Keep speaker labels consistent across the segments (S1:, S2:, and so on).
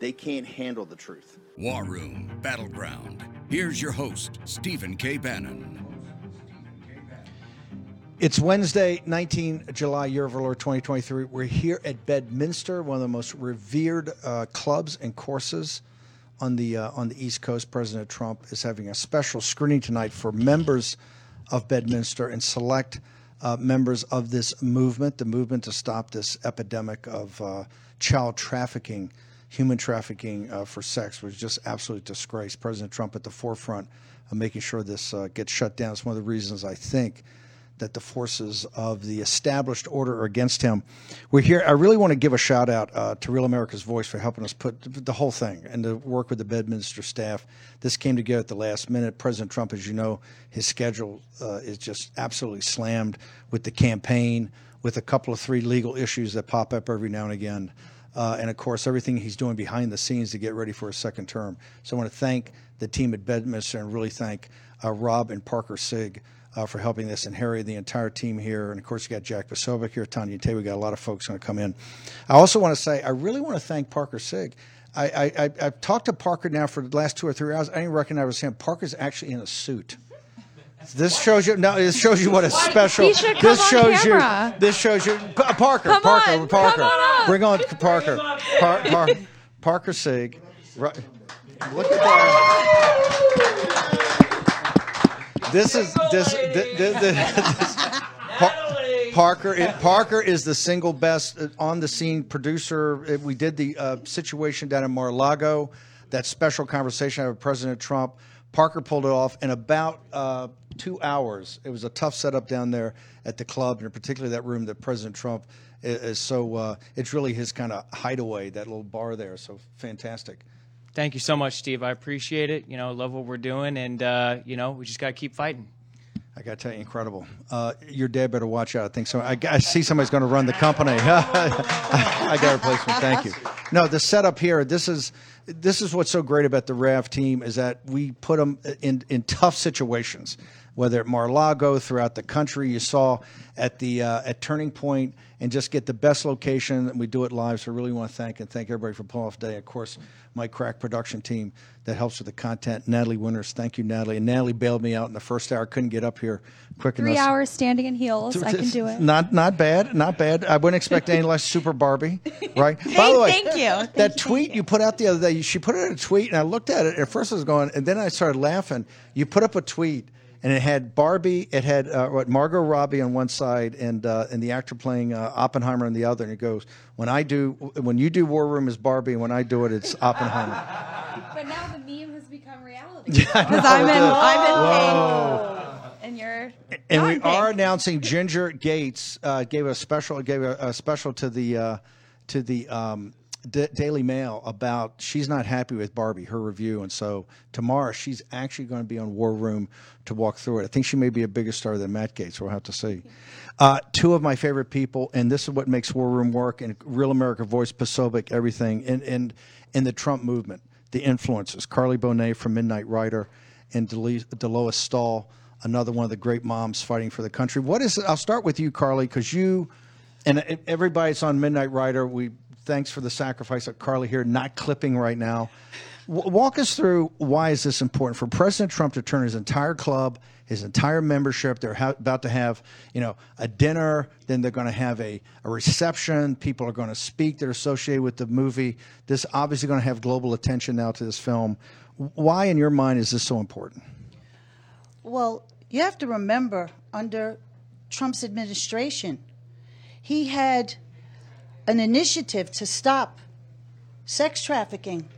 S1: they can't handle the truth.
S2: War Room Battleground. Here's your host, Stephen K. Bannon.
S3: It's Wednesday, 19 July, year of our Lord 2023. We're here at Bedminster, one of the most revered uh, clubs and courses on the uh, on the East Coast. President Trump is having a special screening tonight for members of Bedminster and select uh, members of this movement, the movement to stop this epidemic of uh, child trafficking, human trafficking uh, for sex, is just absolutely disgrace. President Trump at the forefront of making sure this uh, gets shut down. It's one of the reasons I think that the forces of the established order are against him. We're here. I really want to give a shout out uh, to Real America's Voice for helping us put the whole thing and to work with the Bedminster staff. This came together at the last minute. President Trump, as you know, his schedule uh, is just absolutely slammed with the campaign, with a couple of three legal issues that pop up every now and again. Uh, and of course, everything he's doing behind the scenes to get ready for a second term. So I want to thank the team at Bedminster and really thank uh, Rob and Parker Sig uh, for helping this, and Harry, the entire team here, and of course you got Jack Posobiec here, Tanya Tay. We got a lot of folks going to come in. I also want to say I really want to thank Parker Sig. I, I, have talked to Parker now for the last two or three hours. I didn't recognize him. Parker's actually in a suit. This shows you. No, this shows you what a special.
S4: He should come
S3: this
S4: on
S3: shows
S4: camera.
S3: you. This shows you. Pa- Parker.
S4: Come
S3: Parker.
S4: on,
S3: Parker.
S4: come on up.
S3: Bring on Parker. Par, Par, Parker Sig. Right. Look at that. This is this. this, this, this Pa- Parker. Parker is the single best on the scene producer. We did the uh, situation down in Mar-a-Lago, that special conversation I had with President Trump. Parker pulled it off in about uh, two hours. It was a tough setup down there at the club, and particularly that room that President Trump is, is so. Uh, it's really his kind of hideaway, that little bar there. So fantastic.
S5: Thank you so much, Steve. I appreciate it. You know, love what we're doing, and uh, you know, we just got to keep fighting.
S3: I got to tell you, incredible. Uh, your dad better watch out. I think so. I, I see somebody's going to run the company. I got a replacement. Thank you. No, the setup here. This is this is what's so great about the RAV team is that we put them in in tough situations. Whether at Mar-a-Lago, throughout the country, you saw at the uh, at Turning Point, and just get the best location. And we do it live. So I really want to thank and thank everybody for pulling off today. Of course, my crack production team that helps with the content. Natalie Winters, thank you, Natalie. And Natalie bailed me out in the first hour. Couldn't get up here quick
S4: Three
S3: enough.
S4: hours standing in heels. I can do it.
S3: Not not bad, not bad. I wouldn't expect any less Super Barbie, right? By the way,
S4: thank you.
S3: That
S4: you,
S3: tweet
S4: thank
S3: you put out the other day, she put in a tweet, and I looked at it. At first, I was going, and then I started laughing. You put up a tweet, and it had Barbie, it had uh, what Margot Robbie on one side, and uh, and the actor playing uh, Oppenheimer on the other, and it goes, when I do, when you do War Room is Barbie, and when I do it, it's Oppenheimer.
S4: But now the meme has become reality. Because I'm in, I'm in pink, and you're.
S3: and we
S4: in
S3: are announcing Ginger Gaetz uh, gave a special gave a, a special to the uh, to the um, D- Daily Mail about she's not happy with Barbie her review, and so tomorrow she's actually going to be on War Room to walk through it. I think she may be a bigger star than Matt Gaetz. We'll have to see. Uh, two of my favorite people, and this is what makes War Room work, and Real America Voice, Posobiec, everything, and and in the Trump movement, the influences. Karli Bonne' from Midnight Rider, and Delois Stahl another one of the great moms fighting for the country. What is? I'll start with you, Karli, because you and everybody's on Midnight Rider. We thanks for the sacrifice of Karli here, not clipping right now. W- walk us through why is this important for President Trump to turn his entire club, his entire membership. They're ha- about to have you know a dinner, then they're going to have a, a reception. People are going to speak. They're associated with the movie. This obviously going to have global attention now to this film. Why, in your mind, is this so important?
S6: Well, you have to remember under Trump's administration, he had an initiative to stop sex trafficking.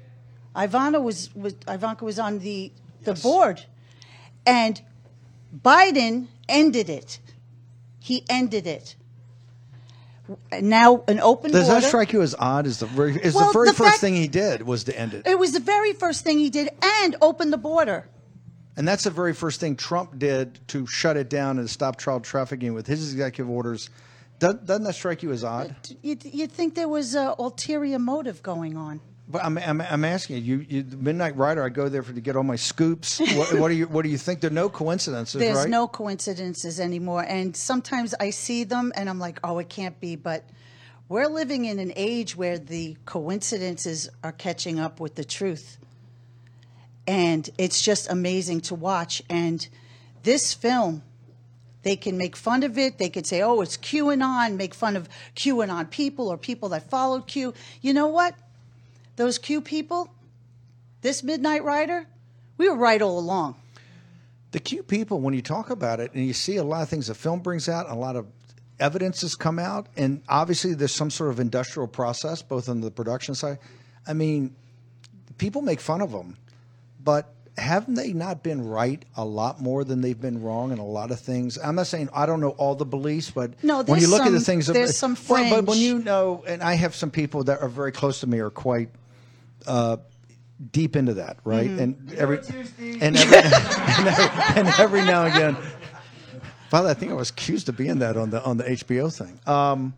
S6: Ivana was, was Ivanka was on the the board, and Biden ended it. He ended it. now an open
S3: Does
S6: border.
S3: that strike you as odd? Is the very, is
S6: Well,
S3: the very
S6: the
S3: first
S6: fact-
S3: thing he did was to end it,
S6: It was the very first thing he did, and open the border.
S3: and that's the very first thing Trump did to shut it down and stop child trafficking with his executive orders. Doesn't, doesn't that strike you as odd?
S6: You'd, you'd think there was an ulterior motive going on.
S3: But I'm, I'm, I'm asking you, you, the Midnight Rider. I go there for to get all my scoops. what, what do you What do you think? There are no coincidences,
S6: There's
S3: right?
S6: no coincidences anymore, and sometimes I see them, and I'm like, oh, it can't be. But we're living in an age where the coincidences are catching up with the truth, and it's just amazing to watch. And this film. They can make fun of it. They could say, oh, it's QAnon, make fun of QAnon people or people that followed Q. You know what? Those Q people, this Midnight Rider, we were right all along.
S3: The Q people, when you talk about it, and you see a lot of things the film brings out, a lot of evidence has come out, and obviously there's some sort of industrial process, both on the production side. I mean, people make fun of them, but haven't they not been right a lot more than they've been wrong in a lot of things? I'm not saying I don't know all the beliefs, but
S6: No,
S3: when you
S6: there's
S3: look at the things,
S6: there's some
S3: Well, but when you know, and I have some people that are very close to me are quite uh, deep into that, right?
S6: Mm-hmm.
S3: And every and every, and every and every now and again. Father, I think I was accused of being that on the on the HBO thing. Um,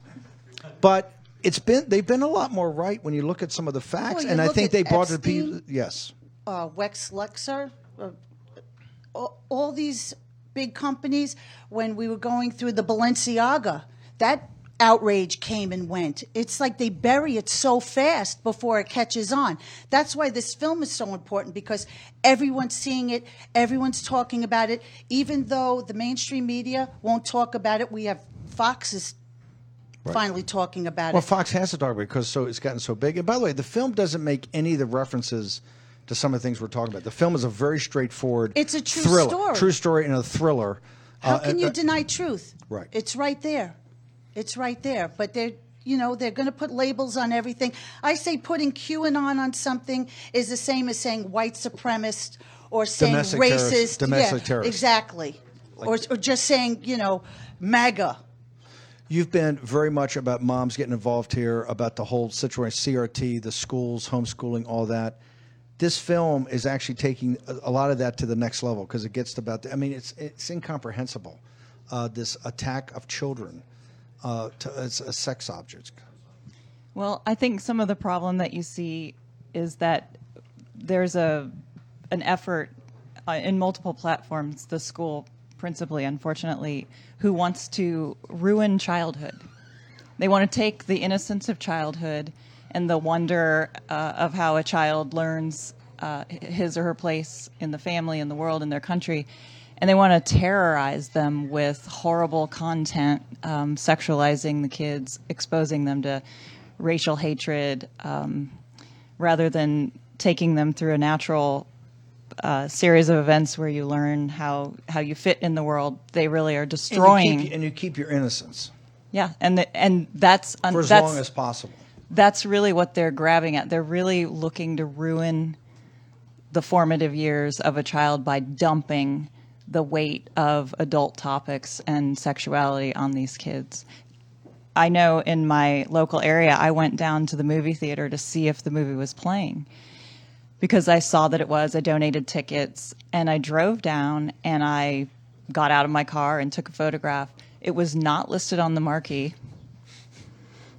S3: but it's been they've been a lot more right when you look at some of the facts,
S6: Well,
S3: and I think
S6: at
S3: they brought the people. Yes,
S6: uh, Wex Luxor, uh, all, all these big companies, when we were going through the Balenciaga, that outrage came and went. It's like they bury it so fast before it catches on. That's why this film is so important because everyone's seeing it, everyone's talking about it. Even though the mainstream media won't talk about it, we have Fox is finally talking about
S3: well,
S6: it.
S3: Well, Fox has to talk about it because so it's gotten so big. And by the way, the film doesn't make any of the references to some of the things we're talking about. The film is a very straightforward.
S6: It's a true
S3: thriller,
S6: story.
S3: true story, and a thriller.
S6: How
S3: Uh,
S6: can you
S3: uh,
S6: deny truth?
S3: Right.
S6: It's right there. It's right there. But they're you know they're going to put labels on everything. I say putting QAnon on something is the same as saying white supremacist or saying
S3: Domestic
S6: racist.
S3: terrorist- domestic
S6: yeah,
S3: terrorist.
S6: Exactly. or, or just saying you know MAGA.
S3: You've been very much about moms getting involved here, about the whole situation, CRT, the schools, homeschooling, all that. This film is actually taking a, a lot of that to the next level because it gets to about. The, I mean, it's it's incomprehensible. Uh, this attack of children uh, to, as, as sex objects.
S7: Well, I think some of the problem that you see is that there's a an effort uh, in multiple platforms, the school principally, unfortunately, who wants to ruin childhood. They want to take the innocence of childhood and the wonder uh, of how a child learns uh, his or her place in the family, in the world, in their country, and they want to terrorize them with horrible content, um, sexualizing the kids, exposing them to racial hatred, um, rather than taking them through a natural uh, series of events where you learn how how you fit in the world. They really are
S3: And you,
S7: destroying.
S3: keep, and you keep your innocence
S7: yeah, and the, and that's un-
S3: for as
S7: that's
S3: long as possible.
S7: That's really what they're grabbing at. They're really looking to ruin the formative years of a child by dumping the weight of adult topics and sexuality on these kids. I know in my local area, I went down to the movie theater to see if the movie was playing because I saw that it was. I donated tickets and I drove down and I got out of my car and took a photograph. It was not listed on the marquee.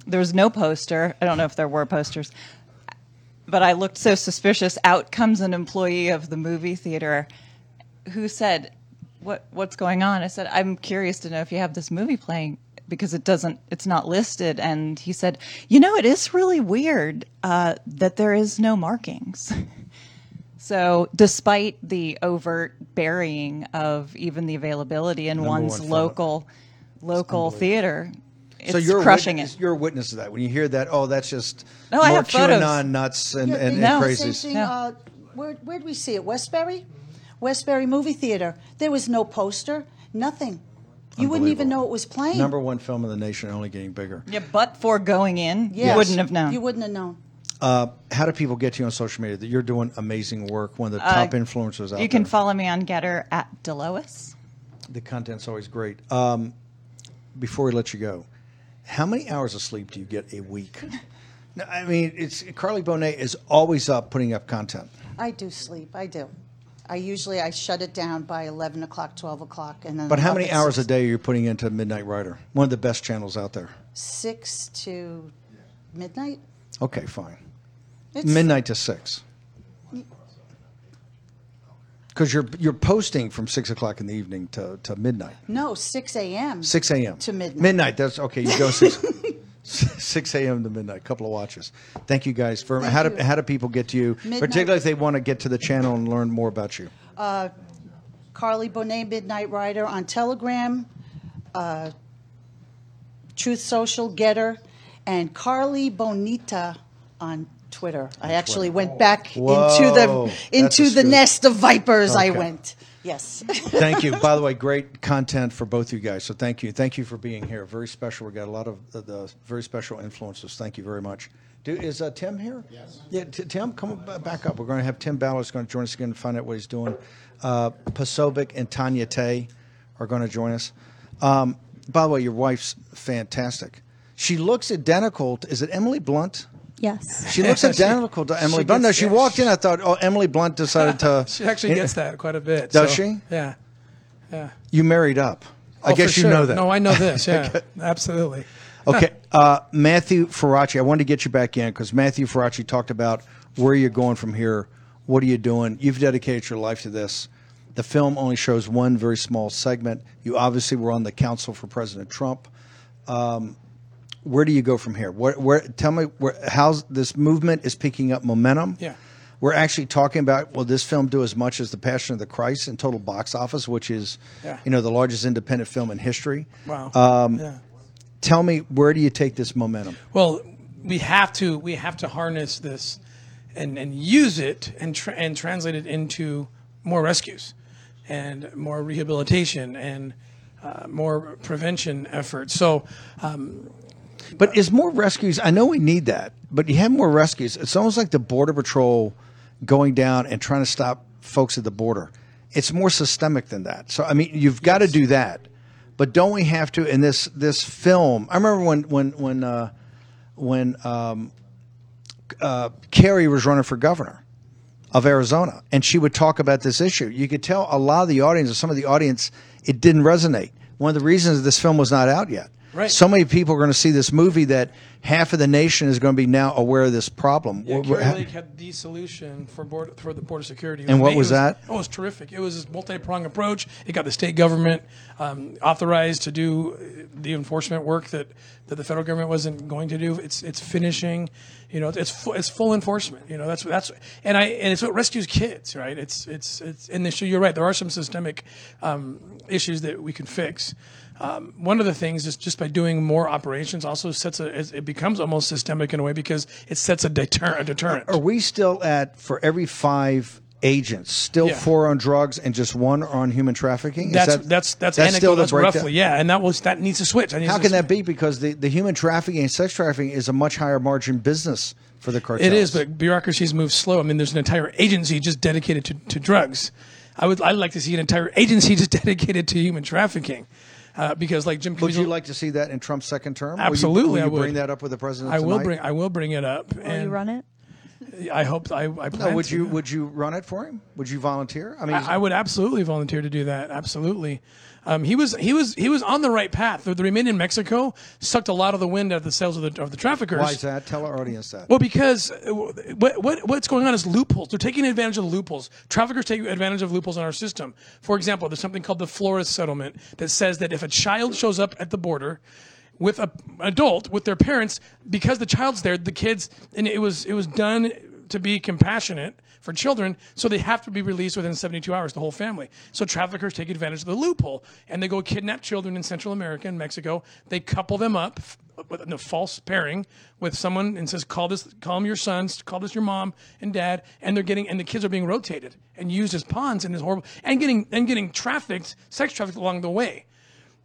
S7: There was no poster. I don't know if there were posters. But I looked so suspicious. Out comes an employee of the movie theater who said, "What what's going on?" I said, "I'm curious to know if you have this movie playing because it doesn't it's not listed." And he said, "You know, it is really weird uh, that there is no markings." So, despite the overt burying of even the availability in
S3: Number
S7: one's
S3: one
S7: local local theater, it's
S3: so you're
S7: crushing
S3: witness,
S7: it.
S3: You're a witness to that. When you hear that, oh, that's just
S7: No, I
S3: more
S7: have photos.
S3: QAnon nuts and,
S6: Yeah,
S3: and,
S6: they
S7: No.
S3: and
S6: did the same
S3: crazies.
S6: thing,
S7: No.
S6: uh, where where did we see it? Westbury, Westbury movie theater. There was no poster, nothing. You wouldn't even know it was playing.
S3: Number one film in the nation, only getting bigger.
S7: Yeah, but for going in,
S6: Yes.
S7: you wouldn't have known.
S6: You wouldn't have known.
S3: Uh, how do people get to you on social media? That you're doing amazing work. One of the top influencers out
S7: Uh, you can
S3: there.
S7: follow me on Gettr at Delois.
S3: the content's always great. Um, before we let you go, How many hours of sleep do you get a week? no, I mean, it's Karli Bonne' is always up putting up content.
S6: I do sleep. I do. I usually I shut it down by eleven o'clock, twelve o'clock, and then.
S3: But how many hours a day are you putting into Midnight Rider? One of the best channels out there.
S6: Six to midnight.
S3: Okay, fine.
S6: It's,
S3: Midnight to six. Because you're you're posting from six o'clock in the evening to, to midnight.
S6: No, six a.m.
S3: Six a.m.
S6: To midnight.
S3: Midnight. That's okay. You go six six a.m. to midnight. A Couple of watches. Thank you guys for how do
S6: you.
S3: how do people get to you,
S6: Midnight.
S3: particularly if they want to get to the channel and learn more about you.
S6: Karli Bonne' Midnight Rider on Telegram, uh, Truth Social, Gettr, and Carly Bonita on Twitter. I actually went back
S3: Whoa,
S6: into the into the
S3: scoop.
S6: nest of vipers. I went. Yes.
S3: Thank you. By the way, great content for both you guys. So thank you. Thank you for being here. Very special. We got a lot of the, the very special influences. Thank you very much. Do, is uh, Tim here? Yes. Yeah, t- Tim, come b- back up. We're going to have Tim Ballard's going to join us again and find out what he's doing. Uh, Posobiec and Tanya Tay are going to join us. Um, by the way, your wife's fantastic. She looks identical. To, is it Emily Blunt?
S4: Yes.
S3: She looks identical to Emily Blunt. No, she
S8: yeah,
S3: walked in. I thought, oh, Emily Blunt decided to.
S8: She actually gets that quite a bit.
S3: Does
S8: so,
S3: she?
S8: Yeah. Yeah.
S3: You married up. I
S8: Oh,
S3: guess
S8: for
S3: you
S8: sure.
S3: know that.
S8: No, I know this. Yeah. Absolutely.
S3: Okay, uh, Matthew Faraci, I wanted to get you back in because Matthew Faraci talked about where you're going from here. What are you doing? You've dedicated your life to this. The film only shows one very small segment. You obviously were on the council for President Trump. Um, where do you go from here? Where, where tell me where, how this movement is picking up momentum?
S8: Yeah.
S3: We're actually talking about will this film do as much as The Passion of the Christ in total box office, which is,
S8: Yeah.
S3: you know, the largest independent film in history.
S8: Wow.
S3: Um,
S8: yeah.
S3: Tell me where do you take this momentum?
S8: Well, we have to we have to harness this and and use it and tra- and translate it into more rescues and more rehabilitation and uh, more prevention efforts. So um,
S3: But is more rescues? I know we need that, but you have more rescues. It's almost like the border patrol going down and trying to stop folks at the border. It's more systemic than that. So I mean, you've got to do that, but don't we have to? In this this film, I remember when when when uh, when um, uh, Kari was running for governor of Arizona, and she would talk about this issue. You could tell a lot of the audience, or some of the audience, it didn't resonate. One of the reasons this film was not out yet.
S8: Right.
S3: So many people are going to see this movie that half of the nation is going to be now aware of this problem.
S8: Yeah, Kari Lake had the solution for border for the border security.
S3: And what
S8: ama-
S3: was that?
S8: Oh, it was terrific. It was a multi-pronged approach. It got the state government um, authorized to do uh, the enforcement work that, that the federal government wasn't going to do. It's it's finishing. You know, it's full, it's full enforcement. You know, that's that's and I and it's what rescues kids, right? It's it's it's and so you're right. There are some systemic um, issues that we can fix. Um, one of the things is just by doing more operations also sets a it becomes almost systemic in a way because it sets a deter a deterrent.
S3: Are we still at for every five agents, still
S8: Yeah.
S3: four on drugs and just one on human trafficking? Is
S8: That's
S3: that-
S8: that's that's,
S3: still the
S8: That's
S3: breakdown?
S8: roughly yeah, and that was that needs to switch. Needs
S3: How
S8: to
S3: can
S8: switch.
S3: that be? Because the, the human trafficking and sex trafficking is a much higher margin business for the cartels.
S8: It is, but bureaucracies move slow. I mean, there's an entire agency just dedicated to, to drugs. I would I'd like to see an entire agency just dedicated to human trafficking, uh, because like Jim
S3: Would
S8: Caviezel,
S3: you like to see that in Trump's second term? Will you-
S8: Absolutely,
S3: will you,
S8: I would.
S3: bring that up with the president?
S8: I will
S3: tonight?
S8: bring I will bring it up.
S4: Will
S8: and
S4: you run it?
S8: I hope I, I plan
S3: No, would
S8: to.
S3: you would you run it for him? Would you volunteer? I mean,
S8: I, I would absolutely volunteer to do that. Absolutely. Um, he was he was he was on the right path. The, the remain in Mexico sucked a lot of the wind out of the sails of the of the traffickers.
S3: why is that? Tell our audience that.
S8: Well, because uh, what, what what's going on is loopholes. They're taking advantage of the loopholes. Traffickers take advantage of loopholes in our system. For example, there's something called the Flores settlement that says that if a child shows up at the border with a an adult with their parents, because the child's there, the kids and it was it was done to be compassionate for children, so they have to be released within 72 hours, the whole family. So traffickers take advantage of the loophole and they go kidnap children in Central America and Mexico. They couple them up with a false pairing with someone and says, call this, call them your sons, call this your mom and dad, and they're getting, and the kids are being rotated and used as pawns in this horrible, and getting, and getting trafficked, sex trafficked along the way.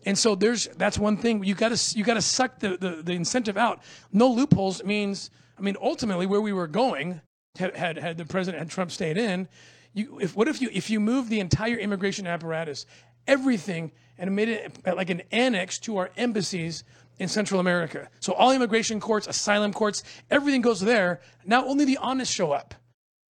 S8: And so there's that's one thing you got to you got to suck the, the the incentive out. No loopholes means I mean ultimately where we were going had had, the president had Trump stayed in. You if what if you if you move the entire immigration apparatus, everything and made it uh, like an annex to our embassies in Central America. So all immigration courts, asylum courts, everything goes there. Now only the honest show up.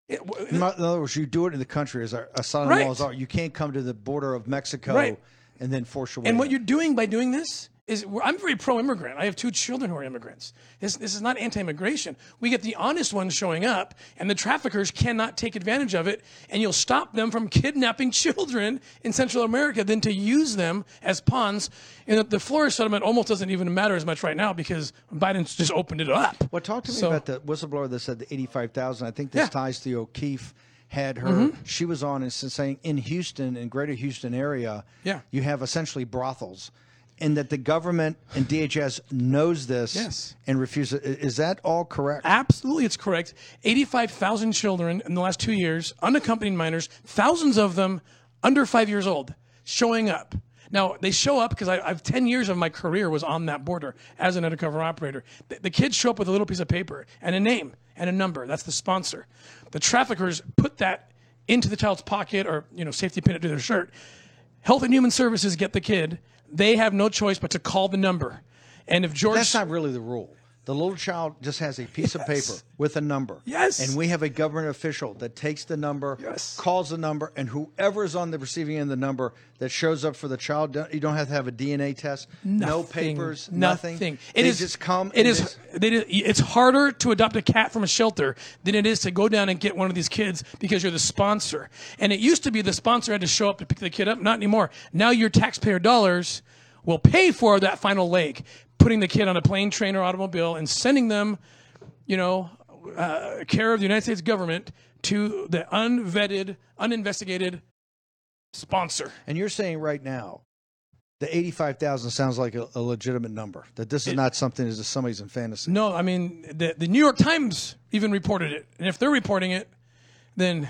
S8: It- w-
S3: In other words, you do it in the country as our asylum
S8: Right.
S3: laws are. You can't come to the border of Mexico
S8: Right.
S3: and then force your way.
S8: And what you're doing by doing this is I'm very pro-immigrant. I have two children who are immigrants. This, this is not anti-immigration. We get the honest ones showing up, and the traffickers cannot take advantage of it. And you'll stop them from kidnapping children in Central America than to use them as pawns. And the, the Flores settlement almost doesn't even matter as much right now because Biden's just opened it up.
S3: Well, talk to me
S8: So-
S3: about the whistleblower that said the 85,000. I think this
S8: Yeah.
S3: ties to O'Keefe had her.
S8: Mhm.
S3: She was on and saying in Houston, in greater Houston area,
S8: Yeah.
S3: you have essentially brothels. And that the government and DHS knows this
S8: Yes.
S3: and refuses. Is that all correct?
S8: Absolutely, it's correct. 85,000 children in the last two years, unaccompanied minors, thousands of them under five years old, showing up. Now, they show up because I, I've 10 years of my career was on that border as an undercover operator. The, the kids show up with a little piece of paper and a name and a number. That's the sponsor. The traffickers put that into the child's pocket or, you know, safety pin it to their shirt. Health and Human Services get the kid. They have no choice but to call the number. And if George
S3: That's not really the rule. The little child just has a piece of paper with a number.
S8: Yes.
S3: And we have a government official that takes the number,
S8: Yes.
S3: calls the number, and whoever is on the receiving end of the number that shows up for the child, you don't have to have a DNA test, no papers, nothing.
S8: Nothing.
S3: They
S8: It is
S3: just come.
S8: It is. They, it's harder to adopt a cat from a shelter than it is to go down and get one of these kids because you're the sponsor. And it used to be the sponsor had to show up to pick the kid up. Not anymore. Now your taxpayer dollars will pay for that final leg, putting the kid on a plane, train, or automobile, and sending them, you know, uh, care of the United States government to the unvetted, uninvestigated sponsor.
S3: And you're saying right now, the 85,000 sounds like a, a legitimate number, that this is not something if somebody's in fantasy.
S8: No, I mean the the New York Times even reported it, and if they're reporting it, then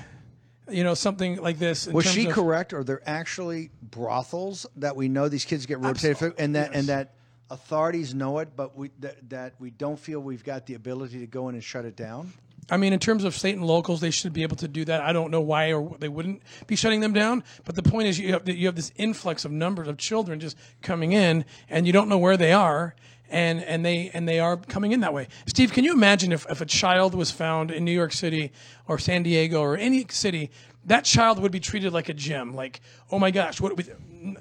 S8: you know something like this. in
S3: Was she
S8: of-
S3: correct? Are there actually brothels that we know these kids get rotated and that and that authorities know it, but we that, that we don't feel we've got the ability to go in and shut it down?
S8: I mean, in terms of state and locals, they should be able to do that. I don't know why or they wouldn't be shutting them down. But the point is, you have you have this influx of numbers of children just coming in, and you don't know where they are, and and they and they are coming in that way. Steve, can you imagine if if a child was found in New York City or San Diego or any city? That child would be treated like a gem. Like, oh my gosh, what? We,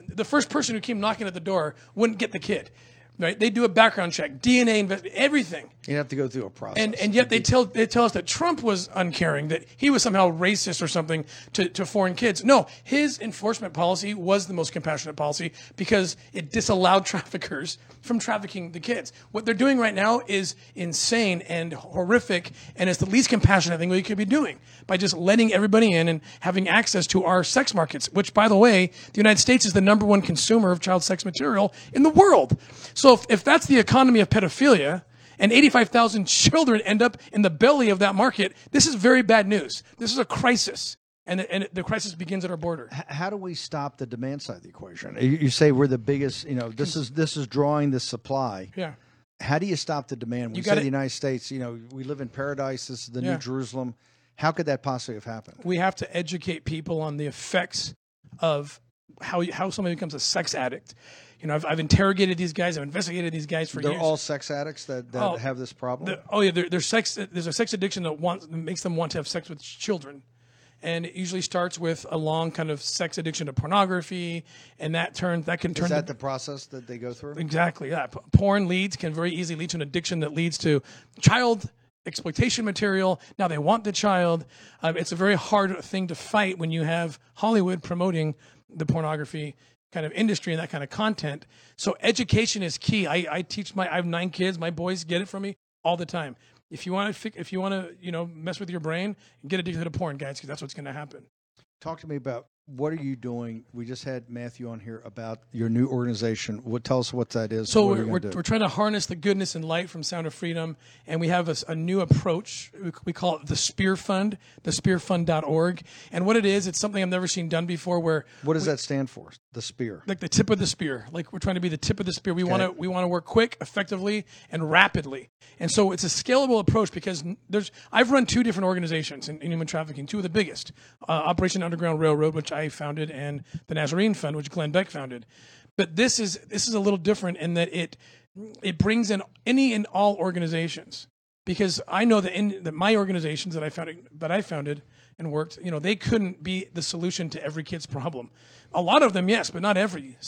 S8: the first person who came knocking at the door wouldn't get the kid, right? They do a background check, DNA invest, everything.
S3: You have to go through a process.
S8: And and yet they tell they tell us that Trump was uncaring, that he was somehow racist or something to, to foreign kids. No, his enforcement policy was the most compassionate policy because it disallowed traffickers from trafficking the kids. What they're doing right now is insane and horrific, and it's the least compassionate thing we could be doing by just letting everybody in and having access to our sex markets, which, by the way, the United States is the number one consumer of child sex material in the world. So if, if that's the economy of pedophilia, and 85,000 children end up in the belly of that market, this is very bad news. This is a crisis. And, and the crisis begins at our border.
S3: How do we stop the demand side of the equation? You, you say we're the biggest. You know, this is this is drawing the supply.
S8: Yeah.
S3: How do you stop the demand? We
S8: You
S3: say the United States. You know, we live in paradise. This is the
S8: Yeah.
S3: New Jerusalem. How could that possibly have happened?
S8: We have to educate people on the effects of how, how somebody becomes a sex addict. You know, I've, I've interrogated these guys, I've investigated these guys for years.
S3: They're all sex addicts that, that
S8: Oh,
S3: have this problem.
S8: Oh yeah, there, there's sex. There's a sex addiction that wants that makes them want to have sex with children, and it usually starts with a long kind of sex addiction to pornography, and that turns that can turn
S3: is that
S8: the-
S3: the process that they go through?
S8: Exactly. Yeah. P- Porn leads can very easily lead to an addiction that leads to child exploitation material. Now they want the child. Um, it's a very hard thing to fight when you have Hollywood promoting the pornography kind of industry and that kind of content. So education is key. I, I teach my I have nine kids. My boys get it from me all the time. If you want to, if you want to, you know, mess with your brain, and get addicted to porn, guys, because that's what's going to happen.
S3: Talk to me about what are you doing? We just had Matthew on here about your new organization. What tell us what that is?
S8: So we're, we're, we're trying to harness the goodness and light from Sound of Freedom, and we have a new approach. We, we call it the Spear Fund, the thespearfund.org. And what it is, it's something I've never seen done before. Where
S3: what does that stand for? The spear.
S8: like the tip of the spear. Like we're trying to be the tip of the spear. We want to
S3: Okay.
S8: we want to work quick, effectively, and rapidly. And so it's a scalable approach because there's I've run two different organizations in, in human trafficking, two of the biggest, uh, Operation Underground Railroad, which I founded, and the Nazarene Fund, which Glenn Beck founded. But this is this is a little different in that it it brings in any and all organizations because I know that in that my organizations that I founded that I founded and worked, you know, they couldn't be the solution to every kid's problem. A lot of them, yes, but not every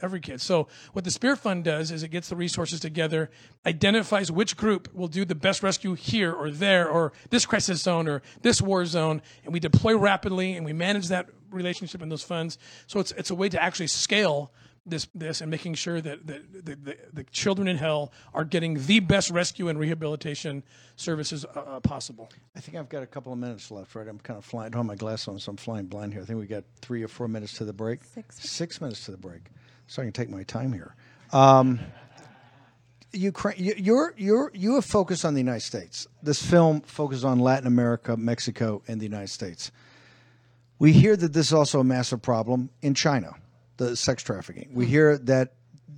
S8: every kid. So what the Spear Fund does is it gets the resources together, identifies which group will do the best rescue here or there or this crisis zone or this war zone, and we deploy rapidly and we manage that relationship in those funds. So it's it's a way to actually scale this this and making sure that the, the, the, the, children in hell are getting the best rescue and rehabilitation services uh, uh, possible.
S3: I think I've got a couple of minutes left, right? I'm kind of flying. I don't have my glass on, so I'm flying blind here. I think we got three or four minutes to the break.
S4: Six.
S3: Six minutes to the break, so I can take my time here. Um, Ukraine, you're you're you have focused on the United States. This film focuses on Latin America, Mexico, and the United States. We hear that this is also a massive problem in China the sex trafficking. We hmm. hear that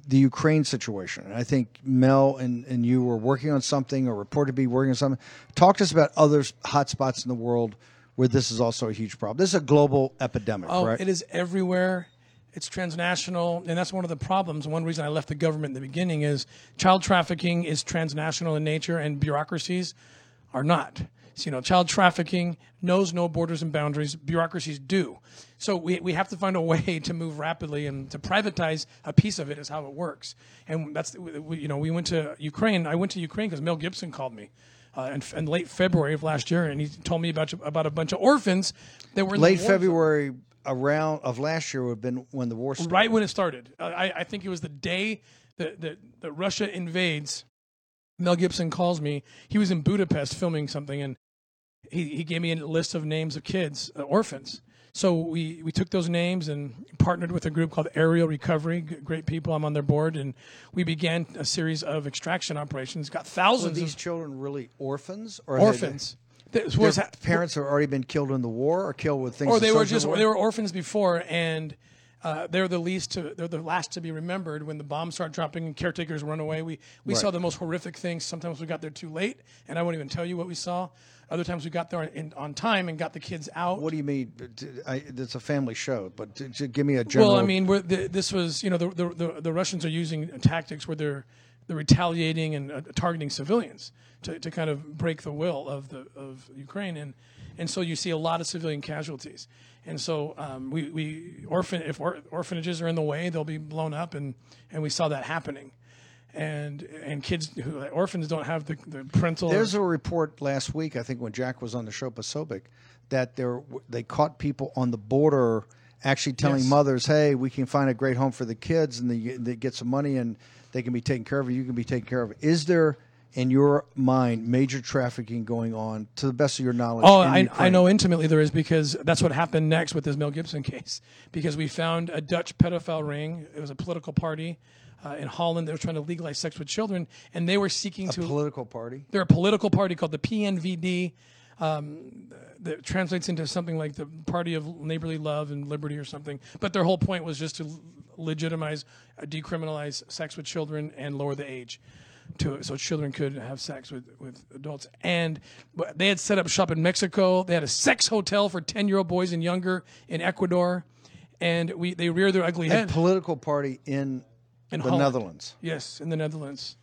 S3: the Ukraine situation. And I think Mel and, and you were working on something or reported to be working on something. Talk to us about other hotspots in the world where this is also a huge problem. This is a global epidemic,
S8: oh,
S3: right?
S8: It is everywhere. It's transnational, and that's one of the problems. One reason I left the government in the beginning is child trafficking is transnational in nature, and bureaucracies are not. So, you know, child trafficking knows no borders and boundaries. Bureaucracies do. So we, we have to find a way to move rapidly and to privatize a piece of it is how it works. And that's, we, you know, we went to Ukraine. I went to Ukraine because Mel Gibson called me. Uh, in, in, late February of last year, and he told me about about a bunch of orphans that were
S3: late February around of last year would have been when the war started.
S8: Right when it started, uh, I, I think it was the day that, that, that Russia invades. Mel Gibson calls me. He was in Budapest filming something, and he, he gave me a list of names of kids, uh, orphans. So we, we took those names and partnered with a group called Aerial Recovery. G- great people. I'm on their board, and we began a series of extraction operations. Got thousands.
S3: Were these
S8: of
S3: children really orphans or
S8: orphans?
S3: They, their ha- parents have already been killed in the war, or killed with things.
S8: Or they were just the they were orphans before, and uh, they're the least to they're the last to be remembered when the bombs start dropping and caretakers run away. We we right. saw the most horrific things. Sometimes we got there too late, and I won't even tell you what we saw. Other times we got there in, on time and got the kids out.
S3: What do you mean? I, it's a family show, but to, to give me a general.
S8: Well, I mean, the, this was you know the, the, the the Russians are using tactics where they're they're retaliating and uh, targeting civilians to, to kind of break the will of the of Ukraine and and so you see a lot of civilian casualties. And so um, we, we orphan if or, orphanages are in the way, they'll be blown up, and and we saw that happening and and kids who orphans don't have the, the parental.
S3: There's a report last week, I think, when Jack was on the show, Posobiec, that there they caught people on the border actually telling yes. mothers, "Hey, we can find a great home for the kids, and they, they get some money, and they can be taken care of. You can be taken care of." Is there in your mind major trafficking going on to the best of your knowledge?
S8: Oh, I, I, know intimately there is because that's what happened next with this Mel Gibson case. Because we found a Dutch pedophile ring. It was a political party uh, in Holland. They were trying to legalize sex with children, and they were seeking
S3: a
S8: to
S3: political party.
S8: They're a political party called the PNVD. Um, that translates into something like the Party of Neighborly Love and Liberty or something. But their whole point was just to legitimize, uh, decriminalize sex with children and lower the age. To, so children could have sex with, with adults. And they had set up shop in Mexico. They had a sex hotel for 10 year old boys and younger in Ecuador. And we they reared their ugly head.
S3: A political party in in the Holland. Netherlands.
S8: Yes, in the Netherlands,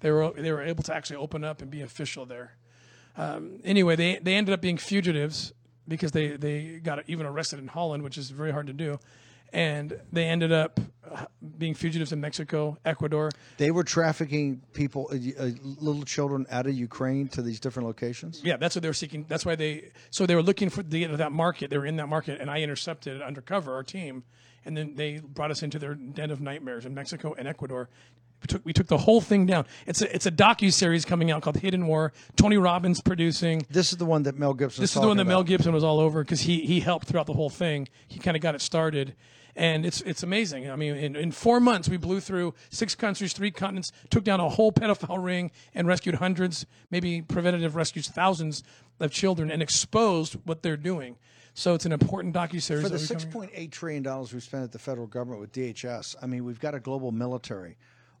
S8: they were they were able to actually open up and be official there. Um, anyway, they they ended up being fugitives because they they got even arrested in Holland, which is very hard to do, and they ended up uh, being fugitives in Mexico, Ecuador.
S3: They were trafficking people, uh, uh, little children, out of Ukraine to these different locations.
S8: Yeah, that's what they were seeking. That's why they so they were looking for the that market. They were in that market, and I intercepted it undercover our team and then they brought us into their den of nightmares in Mexico and Ecuador. We took we took the whole thing down. It's a it's a docu series coming out called Hidden War. Tony Robbins producing.
S3: This is the one that Mel Gibson.
S8: This is the one that Mel Gibson was all over because he he helped throughout the whole thing. He kind of got it started, and it's it's amazing. I mean, in, in four months we blew through six countries, three continents, took down a whole pedophile ring, and rescued hundreds, maybe preventative rescues thousands of children, and exposed what they're doing. So it's an important docu-series.
S3: For the six point eight trillion dollars we spent at the federal government with DHS, I mean, we've got a global military.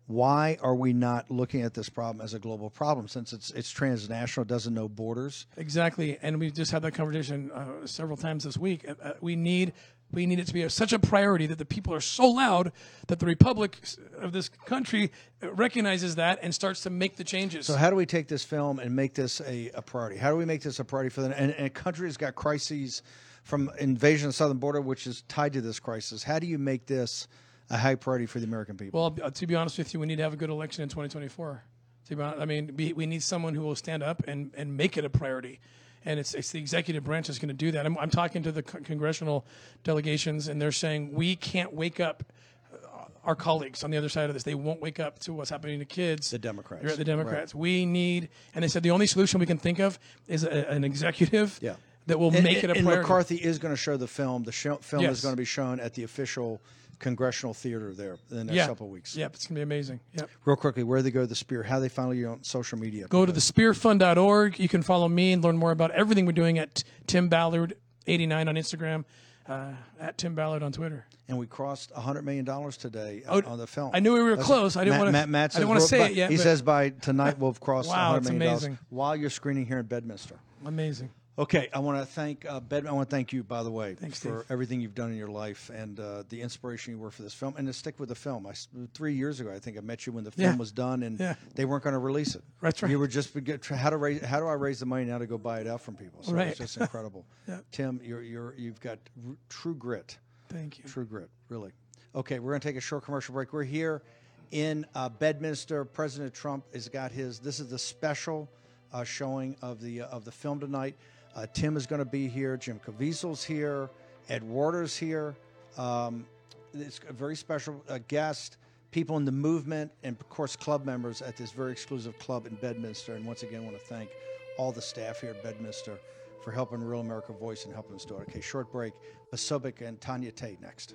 S3: Why are we not looking at this problem as a global problem since it's it's transnational, doesn't know borders?
S8: Exactly, and we've just had that conversation uh, several times this week. Uh, uh, we need we need it to be such a priority that the people are so loud that the republic of this country recognizes that and starts to make the changes.
S3: So how do we take this film and make this a, a priority? How do we make this a priority for the and, and a country that's got crises from invasion of the southern border, which is tied to this crisis? How do you make this a high priority for the American people?
S8: Well, uh, to be honest with you, we need to have a good election in 2024. To be honest, I mean, we, we need someone who will stand up and, and make it a priority and it's, it's the executive branch that's going to do that. I'm, I'm talking to the co- congressional delegations, and they're saying we can't wake up uh, our colleagues on the other side of this. They won't wake up to what's happening to kids.
S3: The Democrats.
S8: Right, the Democrats. Right. We need, and they said the only solution we can think of is a, an executive.
S3: Yeah.
S8: That will
S3: and,
S8: make it a
S3: and
S8: priority.
S3: McCarthy is going to show the film. The show, film
S8: Yes.
S3: is going to be shown at the official congressional theater there in the next
S8: yeah.
S3: couple of weeks.
S8: Yep, it's going to be amazing. Yep.
S3: Real quickly, where do they go to the Spear? How do they follow you on social media?
S8: Go to the thespearfund.org. You can follow me and learn more about everything we're doing at Tim Ballard 89 on Instagram, uh, at Tim Ballard on Twitter.
S3: And we crossed $100 million today uh,
S8: Oh,
S3: on the film.
S8: I knew we were
S3: That's-
S8: close. I didn't wanna-
S3: Matt, Matt
S8: I didn't wanna say it yet,
S3: He says by tonight we'll have crossed
S8: Wow,
S3: $100
S8: it's amazing.
S3: while you're screening here in Bedminster.
S8: Amazing.
S3: Okay, I want to thank uh, Bed. I want to thank you, by the way,
S8: Thanks,
S3: for
S8: Steve.
S3: everything you've done in your life and uh, the inspiration you were for this film, and to stick with the film. I three years ago, I think I met you when the film
S8: Yeah.
S3: was done, and
S8: Yeah.
S3: they weren't going to release it.
S8: That's right.
S3: You were just how to raise how do I raise the money now to go buy it out from people? So
S8: Right.
S3: it's just incredible.
S8: Yeah.
S3: Tim, you're you're you've got r- true grit.
S8: Thank you.
S3: True grit, really. Okay, we're going to take a short commercial break. We're here in uh, Bedminster. President Trump has got his. This is the special uh, showing of the uh, of the film tonight. Uh, Tim is going to be here. Jim Caviezel's here. Ed Waters here. Um, it's a very special uh, guest. People in the movement, and of course, club members at this very exclusive club in Bedminster. And once again, I want to thank all the staff here at Bedminster for helping Real America Voice and helping us do it. Okay, short break. Posobiec and Tanya Tate next.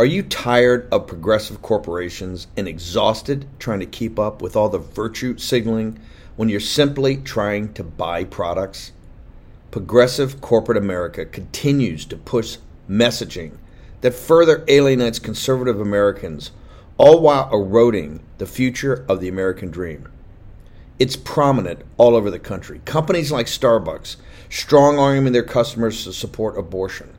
S9: Are you tired of progressive corporations and exhausted trying to keep up with all the virtue signaling when you're simply trying to buy products? Progressive corporate America continues to push messaging that further alienates conservative Americans, all while eroding the future of the American dream. It's prominent all over the country. Companies like Starbucks strong arming their customers to support abortion.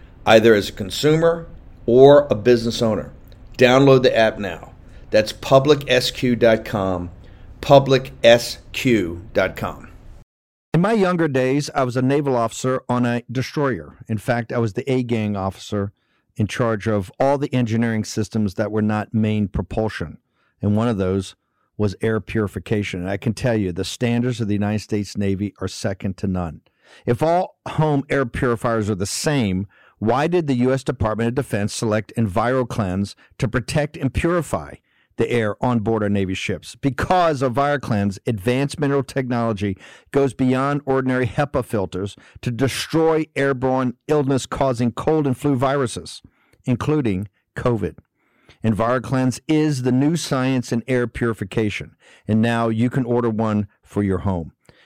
S9: either as a consumer or a business owner. Download the app now. That's publicsq.com, publicsq.com.
S1: In my younger days, I was a naval officer on a destroyer. In fact, I was the A gang officer in charge of all the engineering systems that were not main propulsion. And one of those was air purification. And I can tell you, the standards of the United States Navy are second to none. If all home air purifiers are the same, why did the U.S. Department of Defense select EnviroKlenz to protect and purify?
S3: the air on board our Navy ships. Because EnviroKlenz advanced mineral technology goes beyond ordinary HEPA filters to destroy airborne illness causing cold and flu viruses, including COVID. EnviroKlenz is the new science in air purification, and now you can order one for your home.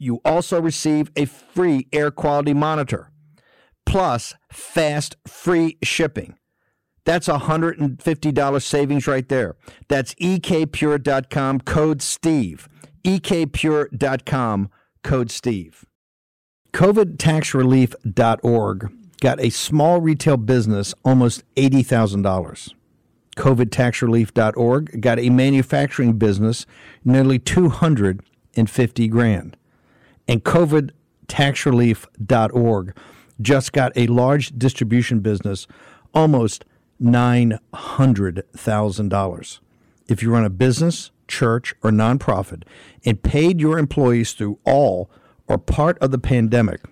S3: You also receive a free air quality monitor plus fast free shipping. That's a $150 savings right there. That's ekpure.com code STEVE. ekpure.com code STEVE. COVIDTaxRelief.org got a small retail business almost $80,000. COVIDTaxRelief.org got a manufacturing business nearly 250 grand. And COVIDTaxRelief.org just got a large distribution business almost $900,000. If you run a business, church, or nonprofit and paid your employees through all or part of the pandemic,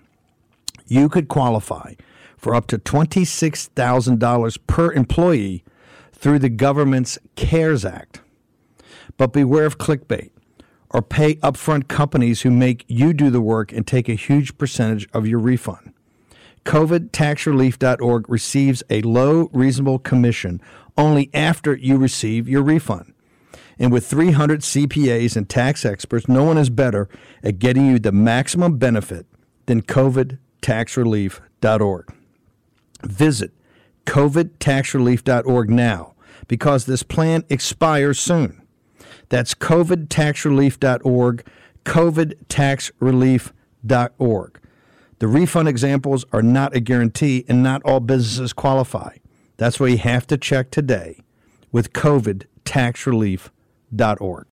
S3: you could qualify for up to $26,000 per employee through the government's CARES Act. But beware of clickbait or pay upfront companies who make you do the work and take a huge percentage of your refund. COVIDTaxRelief.org receives a low, reasonable commission only after you receive your refund. And with 300 CPAs and tax experts, no one is better at getting you the maximum benefit than COVIDTaxRelief.org. Visit COVIDTaxRelief.org now because this plan expires soon. That's COVIDTaxRelief.org, COVIDTaxRelief.org. The refund examples are not a guarantee and not all businesses qualify. That's why you have to check today with COVIDTaxRelief.org.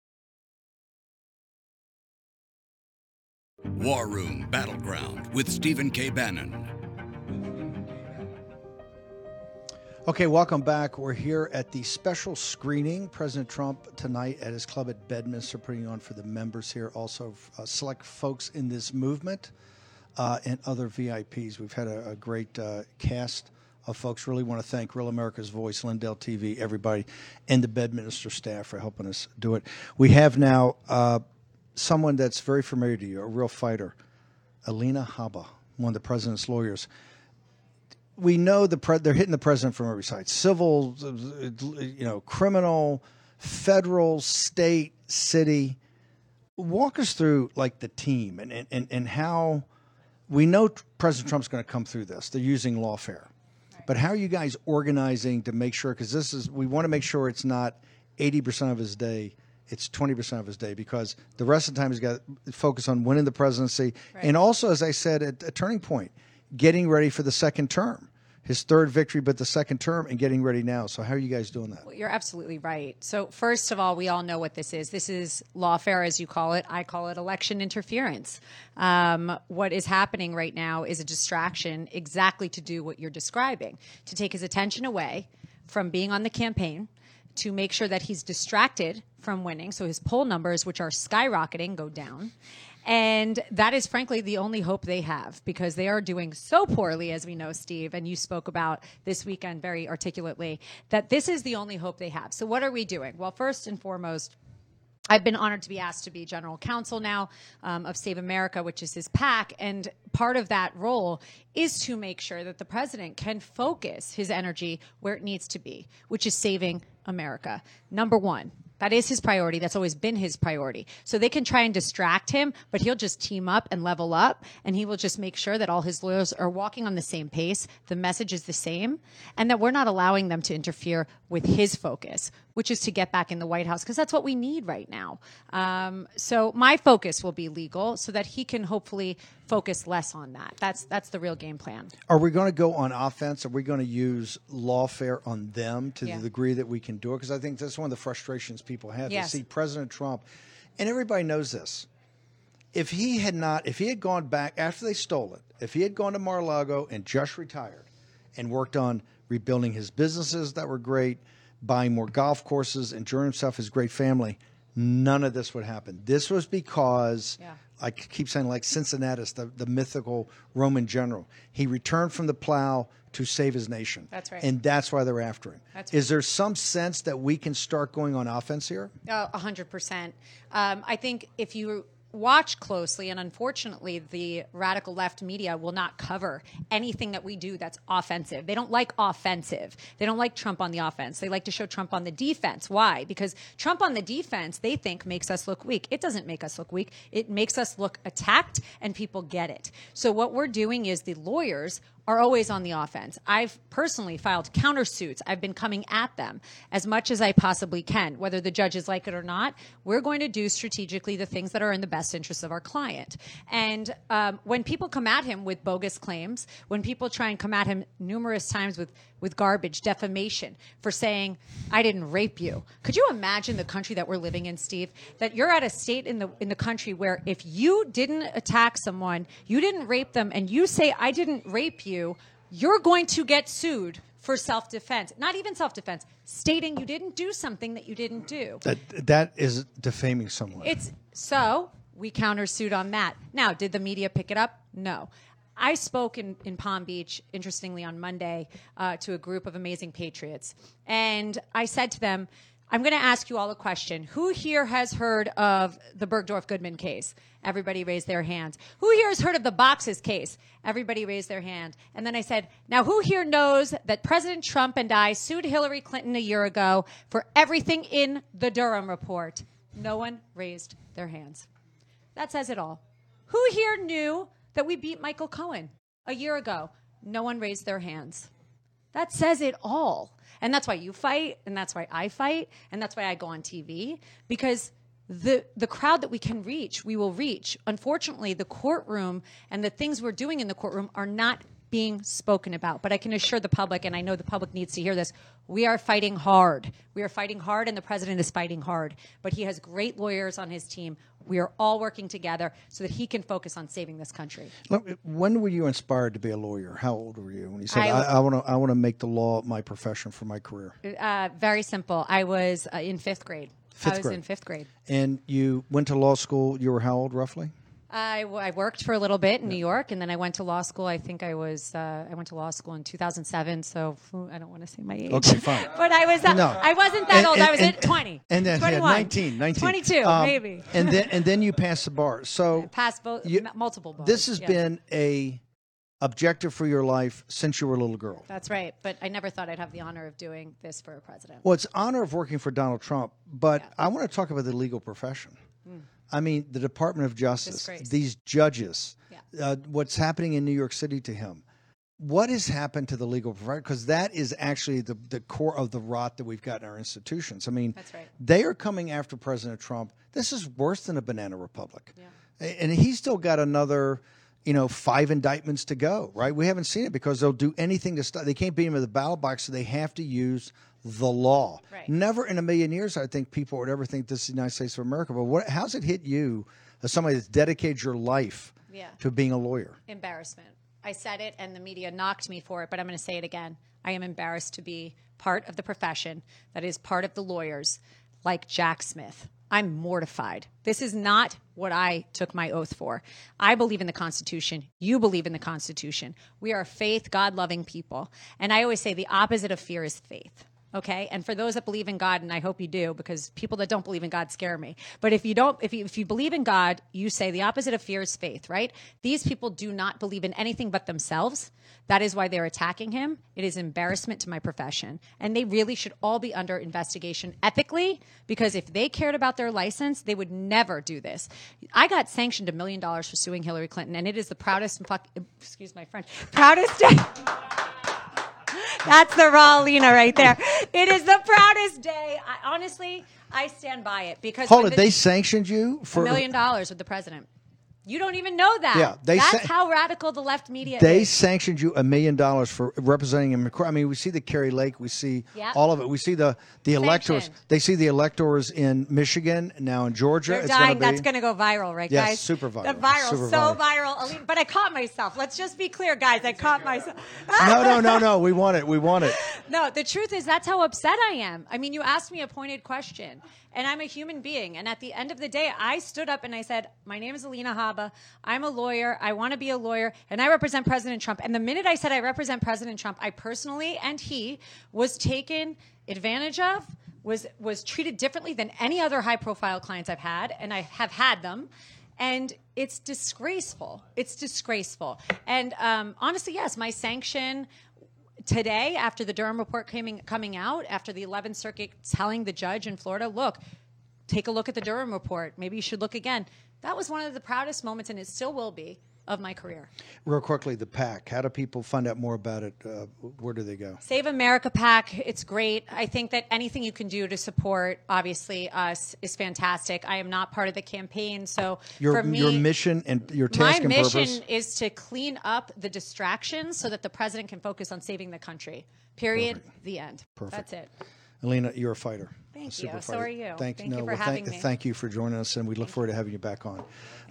S2: War Room Battleground with Stephen K. Bannon.
S10: Okay, welcome back. We're here at the special screening. President Trump tonight at his club at Bedminster, putting on for the members here, also uh, select folks in this movement uh, and other VIPs. We've had a, a great uh, cast of folks. Really want to thank Real America's Voice, Lindell TV, everybody, and the Bedminster staff for helping us do it. We have now uh, someone that's very familiar to you, a real fighter, Alina Habba, one of the president's lawyers we know the pre- they're hitting the president from every side. Civil you know criminal federal state city. Walk us through like the team and and, and how we know president trump's going to come through this. They're using lawfare. But how are you guys organizing to make sure because this is we want to make sure it's not 80% of his day it's 20% of his day because the rest of the time he's got to focus on winning the presidency. Right. and also as i said at a turning point getting ready for the second term. His third victory, but the second term, and getting ready now. So, how are you guys doing that?
S11: Well, you're absolutely right. So, first of all, we all know what this is. This is lawfare, as you call it. I call it election interference. Um, what is happening right now is a distraction, exactly to do what you're describing, to take his attention away from being on the campaign to make sure that he's distracted from winning. So his poll numbers, which are skyrocketing, go down. And that is frankly the only hope they have because they are doing so poorly, as we know, Steve, and you spoke about this weekend very articulately, that this is the only hope they have. So, what are we doing? Well, first and foremost, I've been honored to be asked to be general counsel now um, of Save America, which is his PAC. And part of that role is to make sure that the president can focus his energy where it needs to be, which is saving America. Number one, that is his priority. That's always been his priority. So they can try and distract him, but he'll just team up and level up and he will just make sure that all his lawyers are walking on the same pace. The message is the same and that we're not allowing them to interfere with his focus, which is to get back in the White House because that's what we need right now. Um, so my focus will be legal so that he can hopefully focus less on that. That's that's the real game plan.
S10: Are we going to go on offense? Are we going to use lawfare on them to yeah. the degree that we can do it? Because I think that's one of the frustrations people have. Yes. They see President Trump
S3: And everybody knows this. If he had not, if he had gone back after they stole it, if he had gone to Mar-a-Lago and just retired and worked on rebuilding his businesses that were great, buying more golf courses, and enjoying himself, his great family, none of this would happen. This was because
S11: Yeah.
S3: I keep saying like Cincinnatus, the, the mythical Roman general. He returned from the plow to save his nation.
S11: That's right.
S3: And that's why they're after him.
S11: That's right.
S3: Is there some sense that we can start going on offense here?
S11: Uh, A hundred percent. Um, I think if you watch closely, and unfortunately, the radical left media will not cover anything that we do that's offensive. They don't like offensive. They don't like Trump on the offense. They like to show Trump on the defense. Why? Because Trump on the defense, they think makes us look weak. It doesn't make us look weak. It makes us look attacked, and people get it. So what we're doing is the lawyers are always on the offense. I've personally filed countersuits. I've been coming at them as much as I possibly can, whether the judges like it or not. We're going to do strategically the things that are in the best interest of our client. And um, when people come at him with bogus claims, when people try and come at him numerous times with with garbage, defamation for saying I didn't rape you. Could you imagine the country that we're living in, Steve? That you're at a state in the in the country where if you didn't attack someone, you didn't rape them, and you say I didn't rape you, you're going to get sued for self-defense. Not even self-defense, stating you didn't do something that you didn't do.
S3: That that is defaming someone.
S11: It's so we countersued on that. Now, did the media pick it up? No. I spoke in, in Palm Beach, interestingly, on Monday uh, to a group of amazing patriots. And I said to them, I'm going to ask you all a question. Who here has heard of the Bergdorf Goodman case? Everybody raised their hands. Who here has heard of the Boxes case? Everybody raised their hand. And then I said, Now, who here knows that President Trump and I sued Hillary Clinton a year ago for everything in the Durham report? No one raised their hands. That says it all. Who here knew that we beat Michael Cohen a year ago? No one raised their hands. That says it all. And that's why you fight, and that's why I fight, and that's why I go on TV because the the crowd that we can reach, we will reach. Unfortunately, the courtroom and the things we're doing in the courtroom are not being spoken about. But I can assure the public, and I know the public needs to hear this, we are fighting hard. We are fighting hard, and the president is fighting hard. But he has great lawyers on his team. We are all working together so that he can focus on saving this country.
S3: When were you inspired to be a lawyer? How old were you when you said,
S11: I
S3: "I, want to, I want to make the law my profession for my career"?
S11: Uh, very simple. I was uh, in fifth grade.
S3: Fifth
S11: I was
S3: grade.
S11: in fifth grade.
S3: And you went to law school. You were how old, roughly?
S11: I, w- I worked for a little bit in New York, and then I went to law school. I think I was uh, I went to law school in 2007. So I don't want to say my age.
S3: Okay, fine.
S11: but I was uh,
S3: No.
S11: I wasn't that
S3: And-
S11: old.
S3: and-
S11: I was
S3: and-
S11: at 20.
S3: And then yeah,
S11: 21,
S3: 19, 19.
S11: 22,
S3: Um,
S11: maybe.
S3: And then and then you passed the bar. So
S11: Passed both
S3: you-
S11: m- multiple bars.
S3: this has
S11: yeah.
S3: been a objective for your life since you were a little girl.
S11: That's right. But I never thought I'd have the honor of doing this for a president.
S3: Well, it's honor of working for Donald Trump, but I want to talk about the legal profession. I mean, the Department of Justice,
S11: Disgrace.
S3: these judges, uh, what's happening in New York City to him. What has happened to the legal profession? Because that is actually the, the core of the rot that we've got in our institutions. I mean,
S11: That's right.
S3: they are coming after President Trump. This is worse than a banana republic. A- And he's still got another, you know, five indictments to go, right? We haven't seen it because they'll do anything to stop. They can't beat him at the ballot box, so they have to use the law.
S11: Right.
S3: Never in a million years, I think people would ever think this is the United States of America. But what, how's it hit you as somebody that's dedicated your life
S11: Yeah.
S3: to being a lawyer?
S11: embarrassment. I said it and the media knocked me for it, but I'm going to say it again. I am embarrassed to be part of the profession that is part of the lawyers like Jack Smith. I'm mortified. This is not what I took my oath for. I believe in the Constitution. You believe in the Constitution. We are faith, God loving people. And I always say the opposite of fear is faith. Okay, and for those that believe in God, and I hope you do, because people that don't believe in God scare me. But if you don't, if you if you believe in God, you say the opposite of fear is faith, right? These people do not believe in anything but themselves. That is why they're attacking him. It is embarrassment to my profession, and they really should all be under investigation ethically. Because if they cared about their license, they would never do this. I got sanctioned a million dollars for suing Hillary Clinton, and it is the proudest fuck. Excuse my French. Proudest day. That's the raw Lena right there. It is the proudest day. I, honestly, I stand by it because
S3: Hold it.
S11: the-
S3: They sanctioned you for a
S11: million dollars with the president. You don't even know that.
S3: Yeah, they
S11: That's
S3: say-
S11: how radical the left media is.
S3: They
S11: is.
S3: sanctioned you a million dollars for representing him. I mean, we see the Kari Lake, we see
S11: Yep.
S3: all of it. We see the the electors. They see the electors in Michigan now in Georgia.
S11: You're
S3: it's
S11: dying.
S3: gonna be,
S11: That's going to go viral, right,
S3: Yes,
S11: guys?
S3: super viral.
S11: The
S3: viral. Super
S11: so
S3: viral.
S11: viral. Alina- But I caught myself. Let's just be clear, guys. I caught myself.
S3: no, no, no, no. We want it. We want it.
S11: No, the truth is that's how upset I am. I mean, you asked me a pointed question, and I'm a human being. And at the end of the day, I stood up and I said, "My name is Alina Habba. I'm a lawyer. I want to be a lawyer, and I represent President Trump." And the minute I said I represent President Trump, I personally and he was taken advantage of. Was was treated differently than any other high profile clients I've had, and I have had them and it's disgraceful. It's disgraceful. And um, honestly, yes, my sanction today, after the Durham report coming coming out, after the 11th Circuit telling the judge in Florida, look, take a look at the Durham report. Maybe you should look again. That was one of the proudest moments, and it still will be, of my career.
S3: Real quickly, the PAC. How do people find out more about it? Uh, where do they go?
S11: Save America PAC, it's great. I think that anything you can do to support, obviously, us is fantastic. I am not part of the campaign, so
S3: Your
S11: for me,
S3: your mission and your
S11: my
S3: task and
S11: mission
S3: purpose.
S11: is to clean up the distractions so that the president can focus on saving the country. Period. The end.
S3: Perfect.
S11: That's it.
S3: Alina, you're a fighter.
S11: Thank
S3: A super
S11: you. So
S3: fighter.
S11: are you.
S3: Thank,
S11: Thank
S3: no,
S11: you for
S3: well,
S11: having
S3: thank,
S11: me.
S3: Thank you for joining us, and we look forward to having you back on.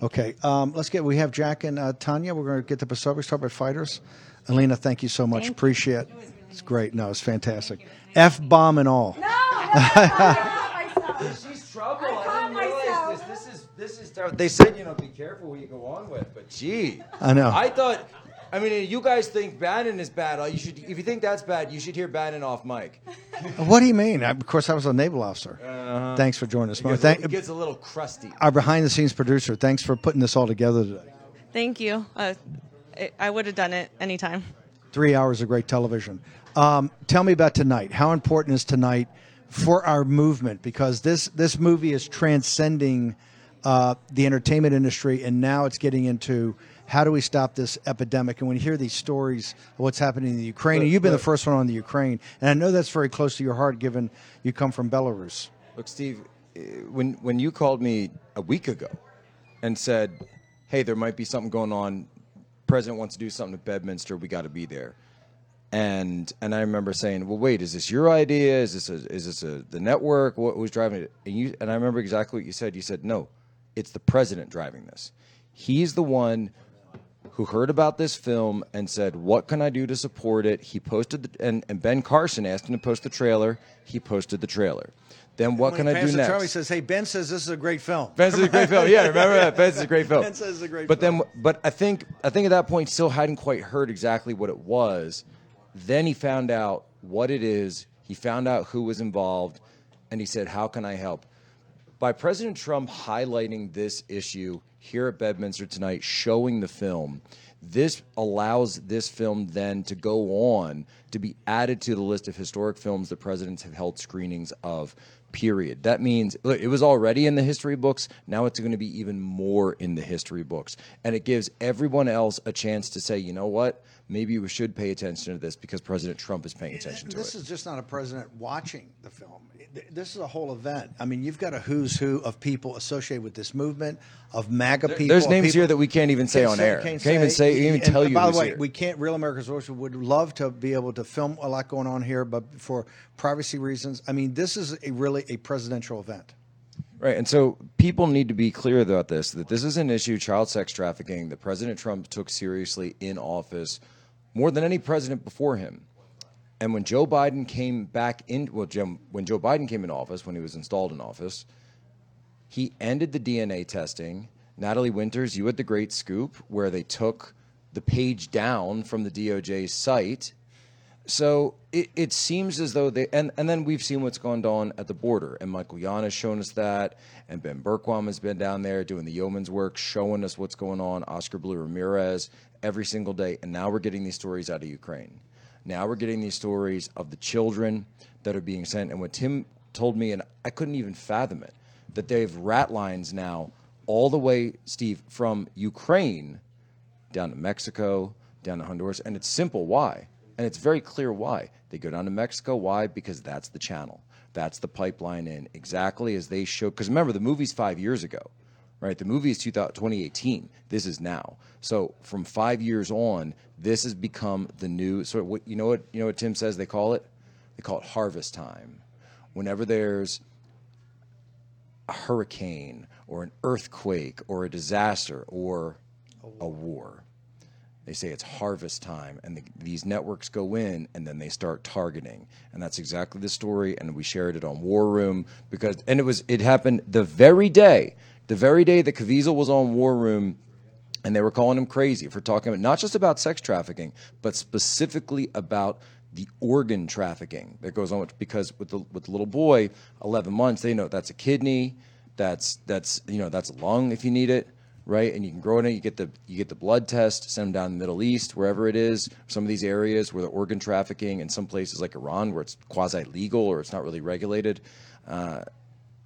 S3: Okay, um, let's get. We have Jack and uh, Tanya. We're going to get the Pacific Start by Fighters. Alina, thank you so much.
S11: Thank you.
S3: Appreciate it. It's great. No, it's fantastic. F bomb and all. No, I got myself.
S12: She's trouble. I,
S11: caught
S12: didn't realize
S11: myself.
S12: this. This is this is terrible. They said you know be careful what you go on with, but gee,
S3: I know.
S12: I thought. I mean, you guys think Bannon is bad. You should, if you think that's bad, you should hear Bannon off mic.
S3: What do you mean? I, of course, I was a naval officer.
S12: Uh-huh.
S3: Thanks for joining us.
S12: It gets,
S3: Thank,
S12: it gets a little crusty.
S3: our behind-the-scenes producer. Thanks for putting this all together today.
S13: Thank you. Uh, I, I would have done it anytime.
S3: Three hours of great television. Um, tell me about tonight. How important is tonight for our movement? Because this this movie is transcending uh, the entertainment industry, and now it's getting into how do we stop this epidemic? And when you hear these stories of what's happening in the Ukraine, and you've been the first one on the Ukraine, and I know that's very close to your heart, given you come from Belarus.
S12: Look, Steve, eh, when when you called me a week ago and said, "Hey, there might be something going on. President wants to do something at Bedminster. We got to be there." And and I remember saying, "Well, wait, is this your idea? Is this a, is this a, the network? What was driving it?" And you and I remember exactly what you said. You said, "No, it's the president driving this. He's the one who heard about this film and said, "What can I do to support it?" He posted, the, and and Ben Carson asked him to post the trailer. He posted the trailer. Then what can I do next?
S3: He says, "Hey, Ben says this is a great film."
S12: Ben says it's a great film. Yeah, remember that? Ben says it's a great film.
S3: Ben says it's a great
S12: but
S3: film.
S12: then, but I think I think at that point still hadn't quite heard exactly what it was. Then he found out what it is. He found out who was involved, and he said, "How can I help?" By President Trump highlighting this issue here at Bedminster tonight, showing the film, this allows this film then to go on to be added to the list of historic films that presidents have held screenings of. Period. That means look, it was already in the history books. Now it's going to be even more in the history books, and it gives everyone else a chance to say, you know what, maybe we should pay attention to this because President Trump is paying attention to it.
S3: This is just not a president watching the film. This is a whole event. I mean, you've got a who's who of people associated with this movement, of MAGA
S12: There-
S3: people.
S12: there's names
S3: people-
S12: here that we can't even say on air. Can't even say- can't even
S3: and
S12: tell you
S3: By the way,
S12: here.
S3: we can't. Real America's Voice would love to be able to film a lot going on here, but for privacy reasons, I mean, this is a really a presidential event.
S12: Right, and so people need to be clear about this that this is an issue, child sex trafficking, that President Trump took seriously in office more than any president before him. And when Joe Biden came back in, well, Jim, when Joe Biden came in office, when he was installed in office, he ended the DNA testing. Natalie Winters, you had the great scoop where they took the page down from the DOJ's site. So it, it seems as though they, and, and then we've seen what's gone on at the border. And Michael Yon has shown us that. And Ben Bergquam has been down there doing the yeoman's work, showing us what's going on. Oscar Blue Ramirez every single day. And now we're getting these stories out of Ukraine. Now we're getting these stories of the children that are being sent. And what Tim told me, and I couldn't even fathom it, that they have rat lines now all the way, Steve, from Ukraine down to Mexico, down to Honduras. And it's simple why. And it's very clear why. They go down to Mexico. Why? Because that's the channel. That's the pipeline in exactly as they show. Because remember, the movie's five years ago, right? The movie is 2018. This is now. So from five years on, this has become the new sort of what you know what you know what Tim says they call it. They call it harvest time. Whenever there's a hurricane or an earthquake or a disaster or a war. They say it's harvest time, and the, these networks go in and then they start targeting, and that's exactly the story. And we shared it on War Room because, and it was it happened the very day, the very day that Caviezel was on War Room, and they were calling him crazy for talking about not just about sex trafficking, but specifically about the organ trafficking that goes on with, because with the with the little boy, 11 months, they know that's a kidney, that's that's you know that's a lung if you need it, right? And you can grow in it. You get the you get the blood test, send them down the Middle East, wherever it is. Some of these areas where the organ trafficking, and some places like Iran where it's quasi legal or it's not really regulated. Uh,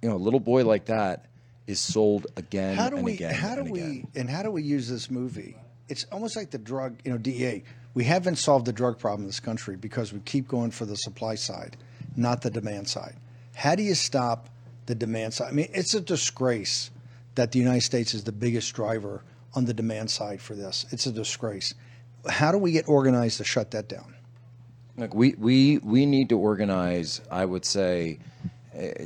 S12: you know, a little boy like that is sold again
S3: how do
S12: and
S3: we
S12: again
S3: how do
S12: and
S3: we
S12: again.
S3: and how do we use this movie? It's almost like the drug you know dea we haven't solved the drug problem in this country because we keep going for the supply side not the demand side. How do you stop the demand side? I mean it's a disgrace that the united states is the biggest driver on the demand side for this. It's a disgrace. How do we get organized to shut that down?
S12: Like we we we need to organize. I would say, uh,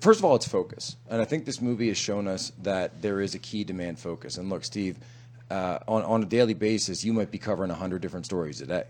S12: first of all, it's focus, and I think this movie has shown us that there is a key demand focus. And look, Steve, uh, on on a daily basis, you might be covering hundred different stories a day,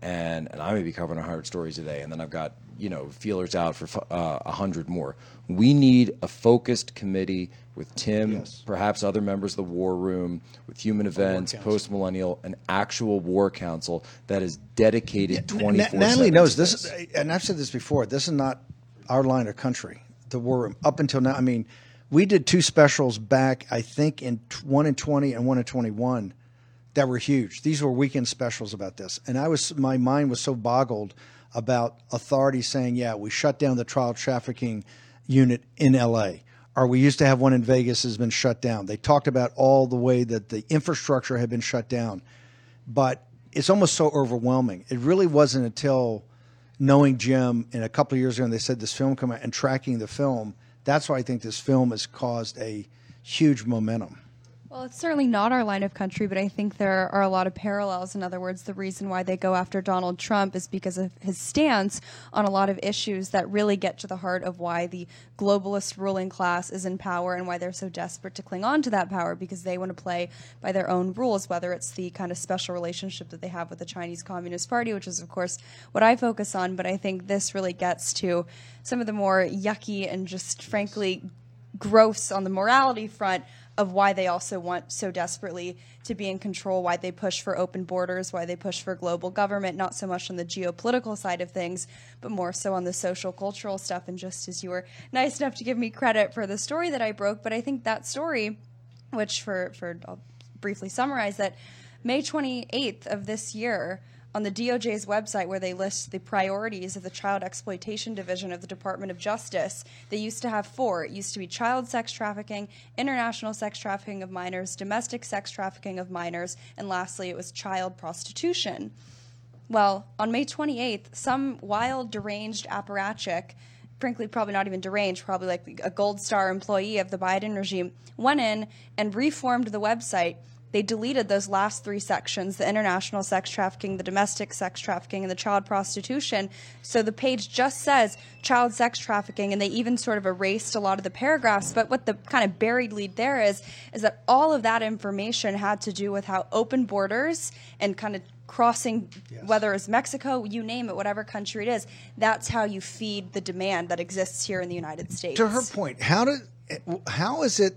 S12: and and I may be covering hundred stories a day, and then I've got you know feelers out for uh, a hundred more. We need a focused committee with Tim, perhaps other members of the War Room, with Human Events, Post Millennial, an actual War Council that is dedicated twenty four.
S3: Natalie knows this, is, and I've said this before. This is not our line of country. The war room up until now. I mean, we did two specials back. I think in one in twenty and one in twenty one that were huge. These were weekend specials about this, and I was my mind was so boggled about authorities saying, "Yeah, we shut down the child trafficking unit in L.A." Or we used to have one in Vegas has been shut down. They talked about all the way that the infrastructure had been shut down but it's almost so overwhelming. It really wasn't until knowing Jim and a couple of years ago, and they said this film come out and tracking the film. That's why I think this film has caused a huge momentum.
S14: Well, it's certainly not our line of country, but I think there are a lot of parallels. In other words, the reason why they go after Donald Trump is because of his stance on a lot of issues that really get to the heart of why the globalist ruling class is in power and why they're so desperate to cling on to that power because they want to play by their own rules, whether it's the kind of special relationship that they have with the Chinese Communist Party, which is, of course, what I focus on. But I think this really gets to some of the more yucky and just frankly gross on the morality front of why they also want so desperately to be in control, why they push for open borders, why they push for global government, not so much on the geopolitical side of things, but more so on the social cultural stuff. And just as you were nice enough to give me credit for the story that I broke, but I think that story, which for, for I'll briefly summarize that, May 28th of this year, on the DOJ's website where they list the priorities of the Child Exploitation Division of the Department of Justice. They used to have four. It used to be child sex trafficking, international sex trafficking of minors, domestic sex trafficking of minors, and lastly, it was child prostitution. Well, on May 28th, some wild, deranged apparatchik, frankly, probably not even deranged, probably like a gold star employee of the Biden regime, went in and reformed the website they deleted those last three sections the international sex trafficking, the domestic sex trafficking, and the child prostitution. So the page just says child sex trafficking, and they even sort of erased a lot of the paragraphs. But what the kind of buried lead there is, is that all of that information had to do with how open borders and kind of crossing whether it's Mexico, you name it, whatever country it is, that's how you feed the demand that exists here in the United States.
S3: To her point, how did how is it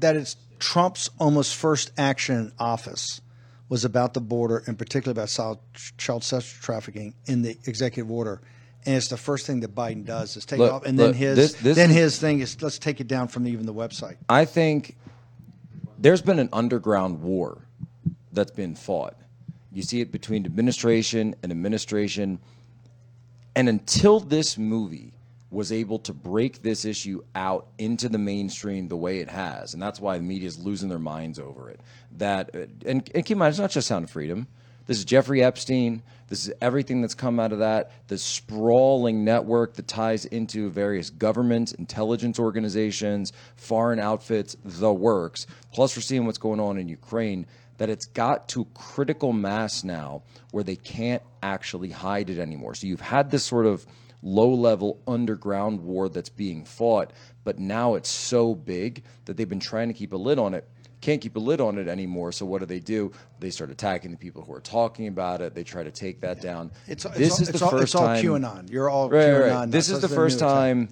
S3: that it's Trump's almost first action in office was about the border, and particularly about child sex trafficking in the executive order. And it's the first thing that Biden does is take
S12: Look,
S3: off, and
S12: look,
S3: then his
S12: this- this
S3: then
S12: is-
S3: his thing is let's take it down from even the website.
S12: I think there's been an underground war that's been fought. You see it between administration and administration. And until this movie was able to break this issue out into the mainstream the way it has, and that's why the media is losing their minds over it. That uh, and, and keep in mind, it's not just Sound of Freedom. This is Jeffrey Epstein. This is everything that's come out of that. The sprawling network that ties into various governments, intelligence organizations, foreign outfits, the works. Plus, we're seeing what's going on in Ukraine. That it's got to critical mass now where they can't actually hide it anymore. So you've had this sort of low level underground war that's being fought, but now it's so big that they've been trying to keep a lid on it can't keep a lid on it anymore. So what do they do? They start attacking the people who are talking about it. They try to take that down.
S3: It's,
S12: this
S3: it's,
S12: is
S3: it's
S12: the
S3: all,
S12: first
S3: it's all. QAnon. You're all
S12: Right,
S3: QAnon.
S12: right. This is the first
S3: new attack.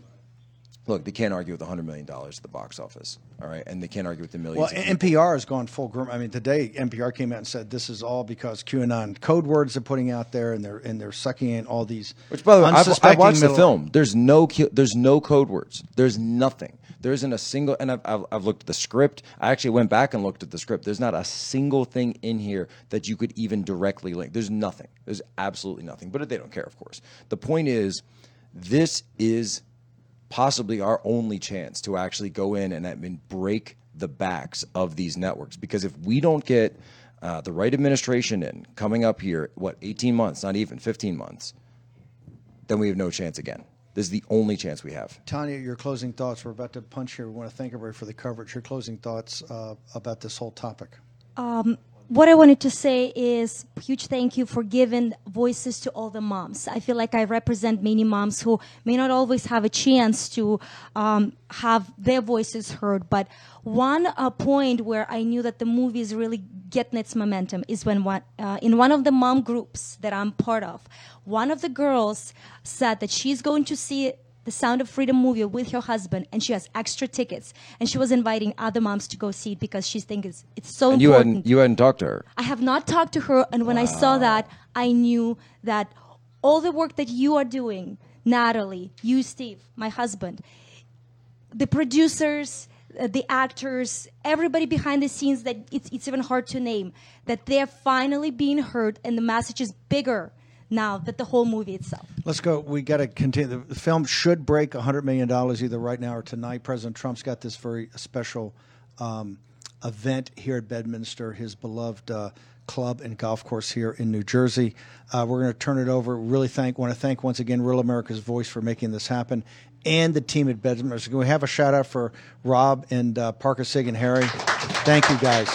S12: Look, they can't argue with $100 million at the box office, all right? And they can't argue with the millions.
S3: Well. NPR has gone full grim. I mean, today NPR came out and said this is all because QAnon code words they're putting out there, and they're and they're sucking in all these.
S12: Which, by the way,
S3: unsuspecting
S12: watched the film. There's no there's no code words. There's nothing. There isn't a single. And I've, I've, I've looked at the script. I actually went back and looked at the script. There's not a single thing in here that you could even directly link. There's nothing. There's absolutely nothing. But they don't care, of course. The point is, this is possibly our only chance to actually go in and, I mean, break the backs of these networks. Because if we don't get uh, the right administration in coming up here, what, 18 months, not even 15 months, then we have no chance again. This is the only chance we have.
S3: Tanya, your closing thoughts. We're about to punch here. We want to thank everybody for the coverage. Your closing thoughts uh, about this whole topic.
S15: Um, what I wanted to say is huge thank you for giving voices to all the moms. I feel like I represent many moms who may not always have a chance to um, have their voices heard. But one uh, point where I knew that the movie is really getting its momentum is when one, uh, in one of the mom groups that I'm part of, one of the girls said that she's going to see the Sound of Freedom movie with her husband, and she has extra tickets, and she was inviting other moms to go see it because she thinks it's, it's so
S12: and you
S15: important.
S12: hadn't you hadn't talked to her.
S15: I have not talked to her, and when I saw that, I knew that all the work that you are doing, Natalie, you, Steve, my husband, the producers, uh, the actors, everybody behind the scenes that it's, it's even hard to name, that they're finally being heard, and the message is bigger now than the whole movie itself.
S3: Let's go. We got to continue. The film should break $100 million either right now or tonight. President Trump's got this very special um, event here at Bedminster, his beloved uh, club and golf course here in New Jersey. Uh, we're going to turn it over. Really thank, want to thank once again Real America's Voice for making this happen and the team at Bedminster. Can we have a shout out for Rob and uh, Parker Sig and Harry? Thank you guys.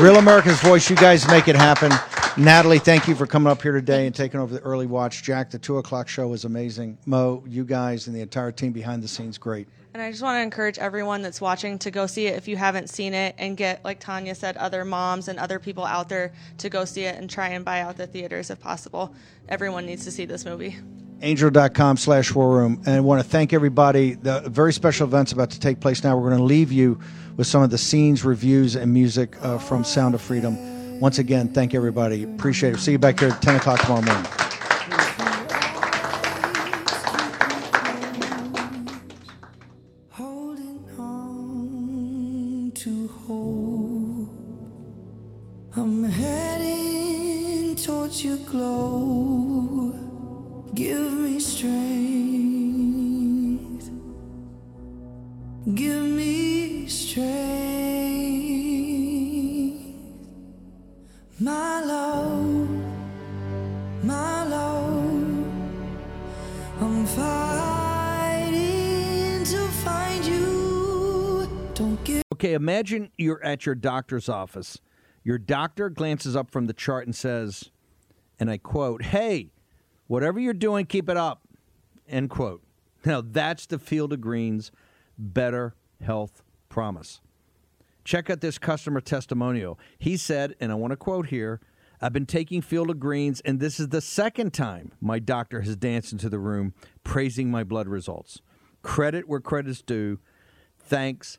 S3: Real America's Voice, you guys make it happen. Natalie, thank you for coming up here today and taking over the early watch. Jack, the two o'clock show was amazing. Mo, you guys and the entire team behind the scenes, great.
S13: And I just want to encourage everyone that's watching to go see it if you haven't seen it and get, like Tanya said, other moms and other people out there to go see it and try and buy out the theaters if possible. Everyone needs to see this movie.
S3: angel.com slash war room and I want to thank everybody the very special events about to take place now we're going to leave you with some of the scenes reviews and music uh, from sound of freedom once again thank you everybody. Appreciate it. See you back here at 10 o'clock tomorrow morning.
S16: Give me strength.
S1: Okay, imagine you're at your doctor's office. Your doctor glances up from the chart and says, and I quote, Hey, whatever you're doing, keep it up. End quote. Now, that's the Field of Greens Better Health Promise. Check out this customer testimonial. He said, and I want to quote here I've been taking Field of Greens, and this is the second time my doctor has danced into the room praising my blood results. Credit where credit's due. Thanks,